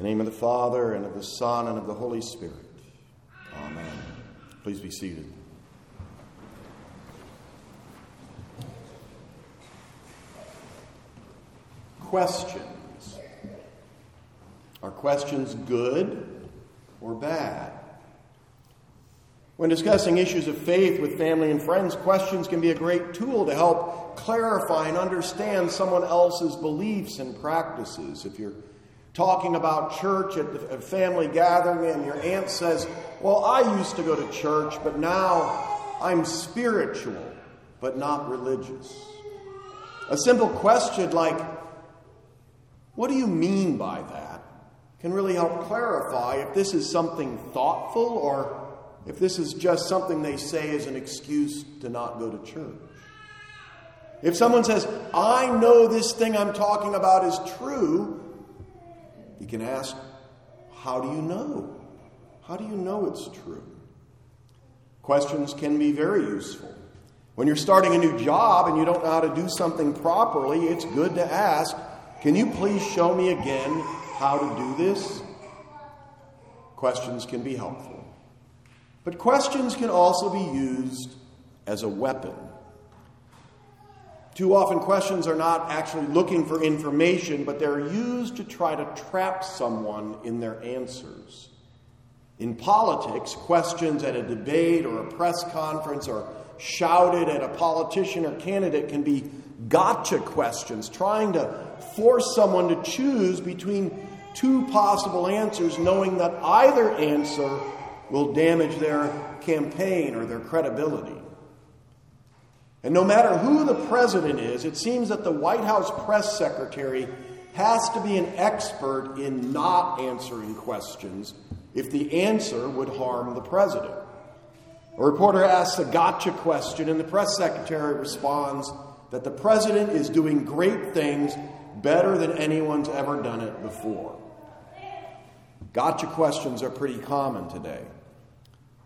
The name of the Father, and of the Son, and of the Holy Spirit. Amen. Please be seated. Questions. Are questions good or bad? When discussing issues of faith with family and friends, questions can be a great tool to help clarify and understand someone else's beliefs and practices. If you're talking about church at a family gathering and your aunt says, Well, I used to go to church, but now I'm spiritual, but not religious. A simple question like, What do you mean by that? can really help clarify if this is something thoughtful or if this is just something they say as an excuse to not go to church. If someone says, I know this thing I'm talking about is true, you can ask, How do you know? How do you know it's true? Questions can be very useful. When you're starting a new job and you don't know how to do something properly, it's good to ask, Can you please show me again how to do this? Questions can be helpful. But questions can also be used as a weapon. Too often, questions are not actually looking for information, but they're used to try to trap someone in their answers. In politics, questions at a debate or a press conference or shouted at a politician or candidate can be gotcha questions, trying to force someone to choose between two possible answers, knowing that either answer will damage their campaign or their credibility. And no matter who the president is, it seems that the White House press secretary has to be an expert in not answering questions if the answer would harm the president. A reporter asks a gotcha question, and the press secretary responds that the president is doing great things better than anyone's ever done it before. Gotcha questions are pretty common today.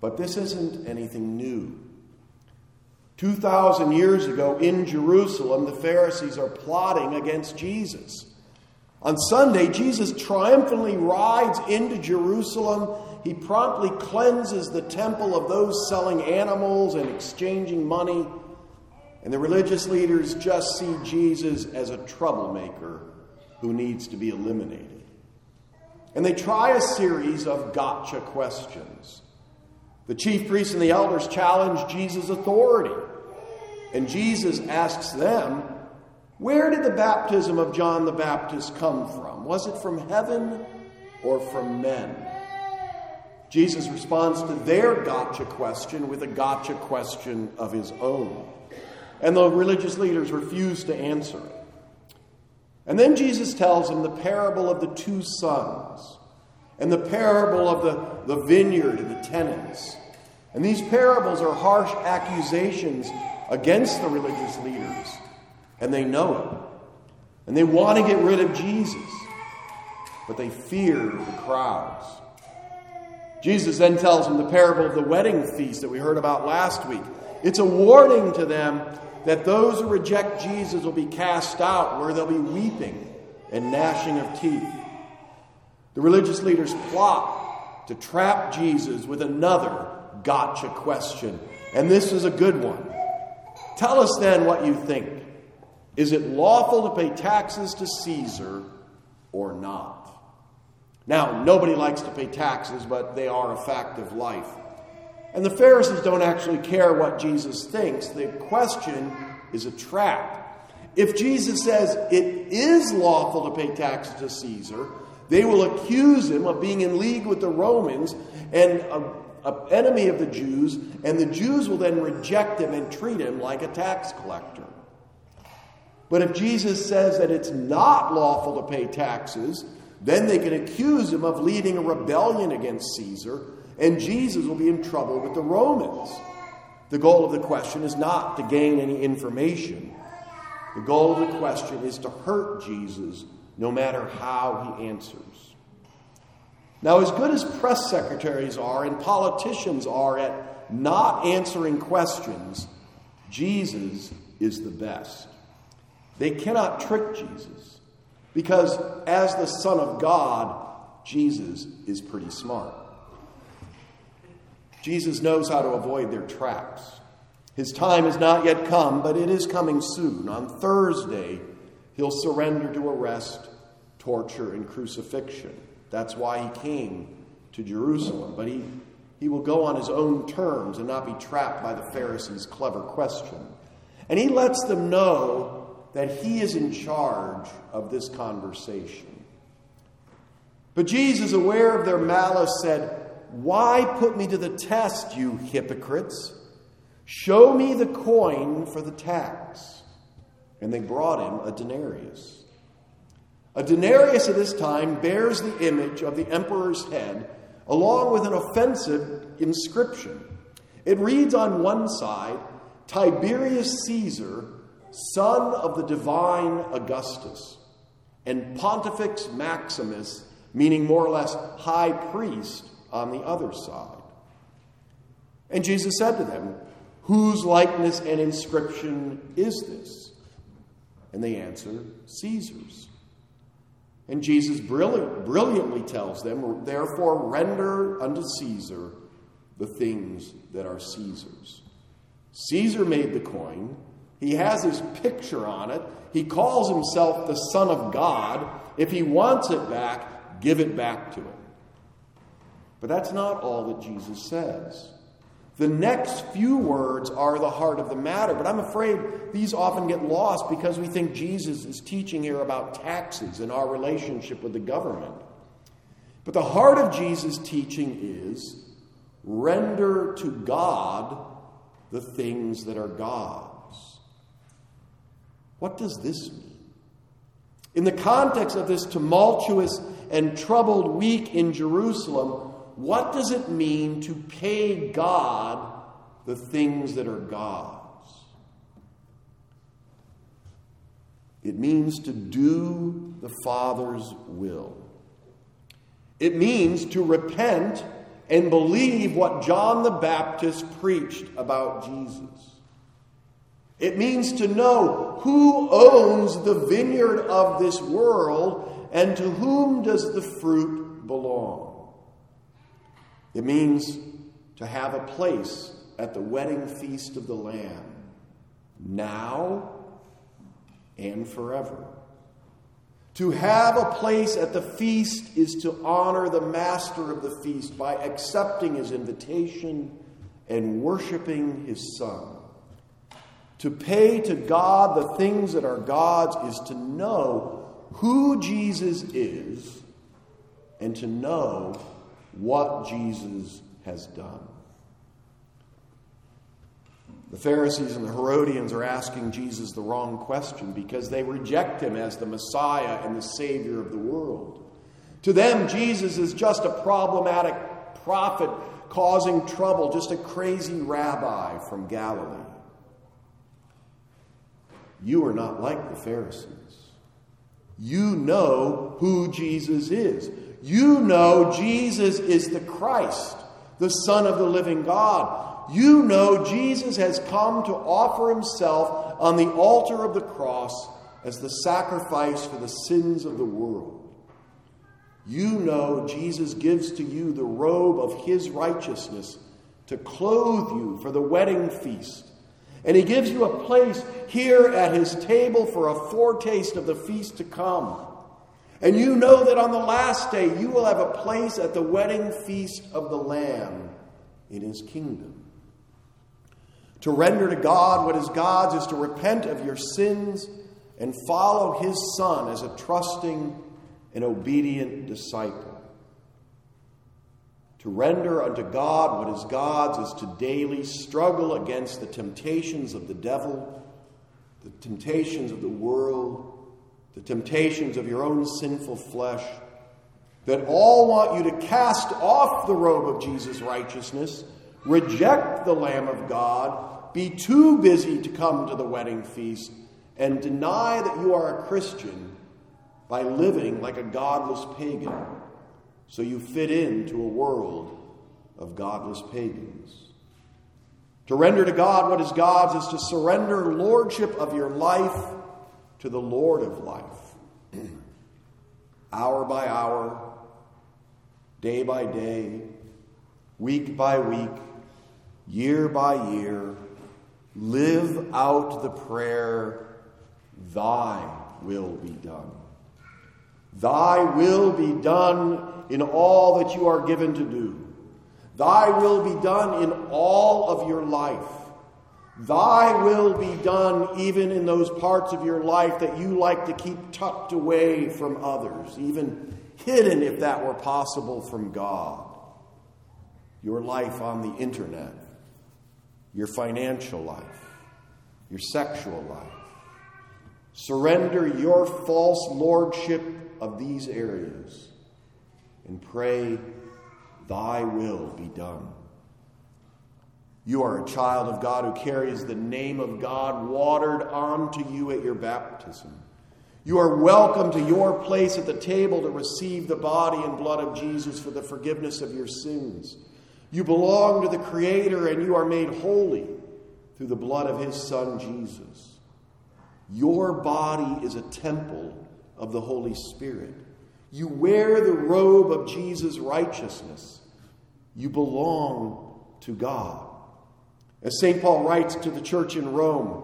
But this isn't anything new. 2,000 years ago in Jerusalem, the Pharisees are plotting against Jesus. On Sunday, Jesus triumphantly rides into Jerusalem. He promptly cleanses the temple of those selling animals and exchanging money. And the religious leaders just see Jesus as a troublemaker who needs to be eliminated. And they try a series of gotcha questions. The chief priests and the elders challenge Jesus' authority. And Jesus asks them, Where did the baptism of John the Baptist come from? Was it from heaven or from men? Jesus responds to their gotcha question with a gotcha question of his own. And the religious leaders refuse to answer it. And then Jesus tells them the parable of the two sons and the parable of the, the vineyard and the tenants. And these parables are harsh accusations against the religious leaders, and they know it. And they want to get rid of Jesus, but they fear the crowds. Jesus then tells them the parable of the wedding feast that we heard about last week. It's a warning to them that those who reject Jesus will be cast out, where they'll be weeping and gnashing of teeth. The religious leaders plot to trap Jesus with another gotcha question. And this is a good one. Tell us then what you think. Is it lawful to pay taxes to Caesar or not? Now, nobody likes to pay taxes, but they are a fact of life. And the Pharisees don't actually care what Jesus thinks. The question is a trap. If Jesus says it is lawful to pay taxes to Caesar, they will accuse him of being in league with the Romans and uh, an enemy of the Jews, and the Jews will then reject him and treat him like a tax collector. But if Jesus says that it's not lawful to pay taxes, then they can accuse him of leading a rebellion against Caesar, and Jesus will be in trouble with the Romans. The goal of the question is not to gain any information. The goal of the question is to hurt Jesus no matter how he answers. Now, as good as press secretaries are and politicians are at not answering questions, Jesus is the best. They cannot trick Jesus because, as the Son of God, Jesus is pretty smart. Jesus knows how to avoid their traps. His time has not yet come, but it is coming soon. On Thursday, he'll surrender to arrest, torture, and crucifixion. That's why he came to Jerusalem. But he, he will go on his own terms and not be trapped by the Pharisees' clever question. And he lets them know that he is in charge of this conversation. But Jesus, aware of their malice, said, Why put me to the test, you hypocrites? Show me the coin for the tax. And they brought him a denarius. A denarius at this time bears the image of the emperor's head along with an offensive inscription. It reads on one side Tiberius Caesar, son of the divine Augustus, and Pontifex Maximus, meaning more or less high priest, on the other side. And Jesus said to them, Whose likeness and inscription is this? And they answer, Caesar's. And Jesus brilliantly tells them, Therefore, render unto Caesar the things that are Caesar's. Caesar made the coin. He has his picture on it. He calls himself the Son of God. If he wants it back, give it back to him. But that's not all that Jesus says. The next few words are the heart of the matter, but I'm afraid these often get lost because we think Jesus is teaching here about taxes and our relationship with the government. But the heart of Jesus' teaching is render to God the things that are God's. What does this mean? In the context of this tumultuous and troubled week in Jerusalem, what does it mean to pay God the things that are God's? It means to do the Father's will. It means to repent and believe what John the Baptist preached about Jesus. It means to know who owns the vineyard of this world and to whom does the fruit belong. It means to have a place at the wedding feast of the Lamb, now and forever. To have a place at the feast is to honor the master of the feast by accepting his invitation and worshiping his son. To pay to God the things that are God's is to know who Jesus is and to know what Jesus has done. The Pharisees and the Herodians are asking Jesus the wrong question because they reject him as the Messiah and the Savior of the world. To them, Jesus is just a problematic prophet causing trouble, just a crazy rabbi from Galilee. You are not like the Pharisees. You know who Jesus is. You know Jesus is the Christ, the Son of the living God. You know Jesus has come to offer himself on the altar of the cross as the sacrifice for the sins of the world. You know Jesus gives to you the robe of his righteousness to clothe you for the wedding feast. And he gives you a place here at his table for a foretaste of the feast to come. And you know that on the last day you will have a place at the wedding feast of the Lamb in his kingdom. To render to God what is God's is to repent of your sins and follow his Son as a trusting and obedient disciple. To render unto God what is God's is to daily struggle against the temptations of the devil, the temptations of the world the temptations of your own sinful flesh, that all want you to cast off the robe of Jesus' righteousness, reject the Lamb of God, be too busy to come to the wedding feast, and deny that you are a Christian by living like a godless pagan, so you fit into a world of godless pagans. To render to God what is God's is to surrender lordship of your life to the Lord of life. hour by hour, day by day, week by week, year by year, live out the prayer, Thy will be done. Thy will be done in all that you are given to do. Thy will be done in all of your life. Thy will be done even in those parts of your life that you like to keep tucked away from others, even hidden, if that were possible, from God. Your life on the internet, your financial life, your sexual life. Surrender your false lordship of these areas and pray, Thy will be done. You are a child of God who carries the name of God watered onto you at your baptism. You are welcome to your place at the table to receive the body and blood of Jesus for the forgiveness of your sins. You belong to the Creator and you are made holy through the blood of His Son, Jesus. Your body is a temple of the Holy Spirit. You wear the robe of Jesus' righteousness. You belong to God. As St. Paul writes to the church in Rome,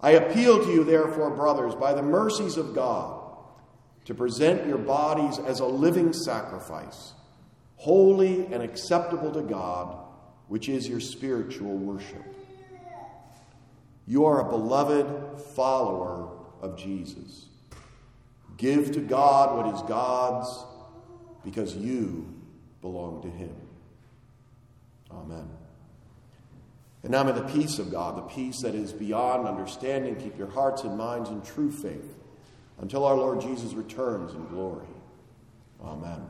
I appeal to you, therefore, brothers, by the mercies of God, to present your bodies as a living sacrifice, holy and acceptable to God, which is your spiritual worship. You are a beloved follower of Jesus. Give to God what is God's because you belong to Him. Amen. And now may the peace of God, the peace that is beyond understanding, keep your hearts and minds in true faith until our Lord Jesus returns in glory. Amen.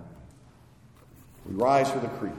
We rise for the creed.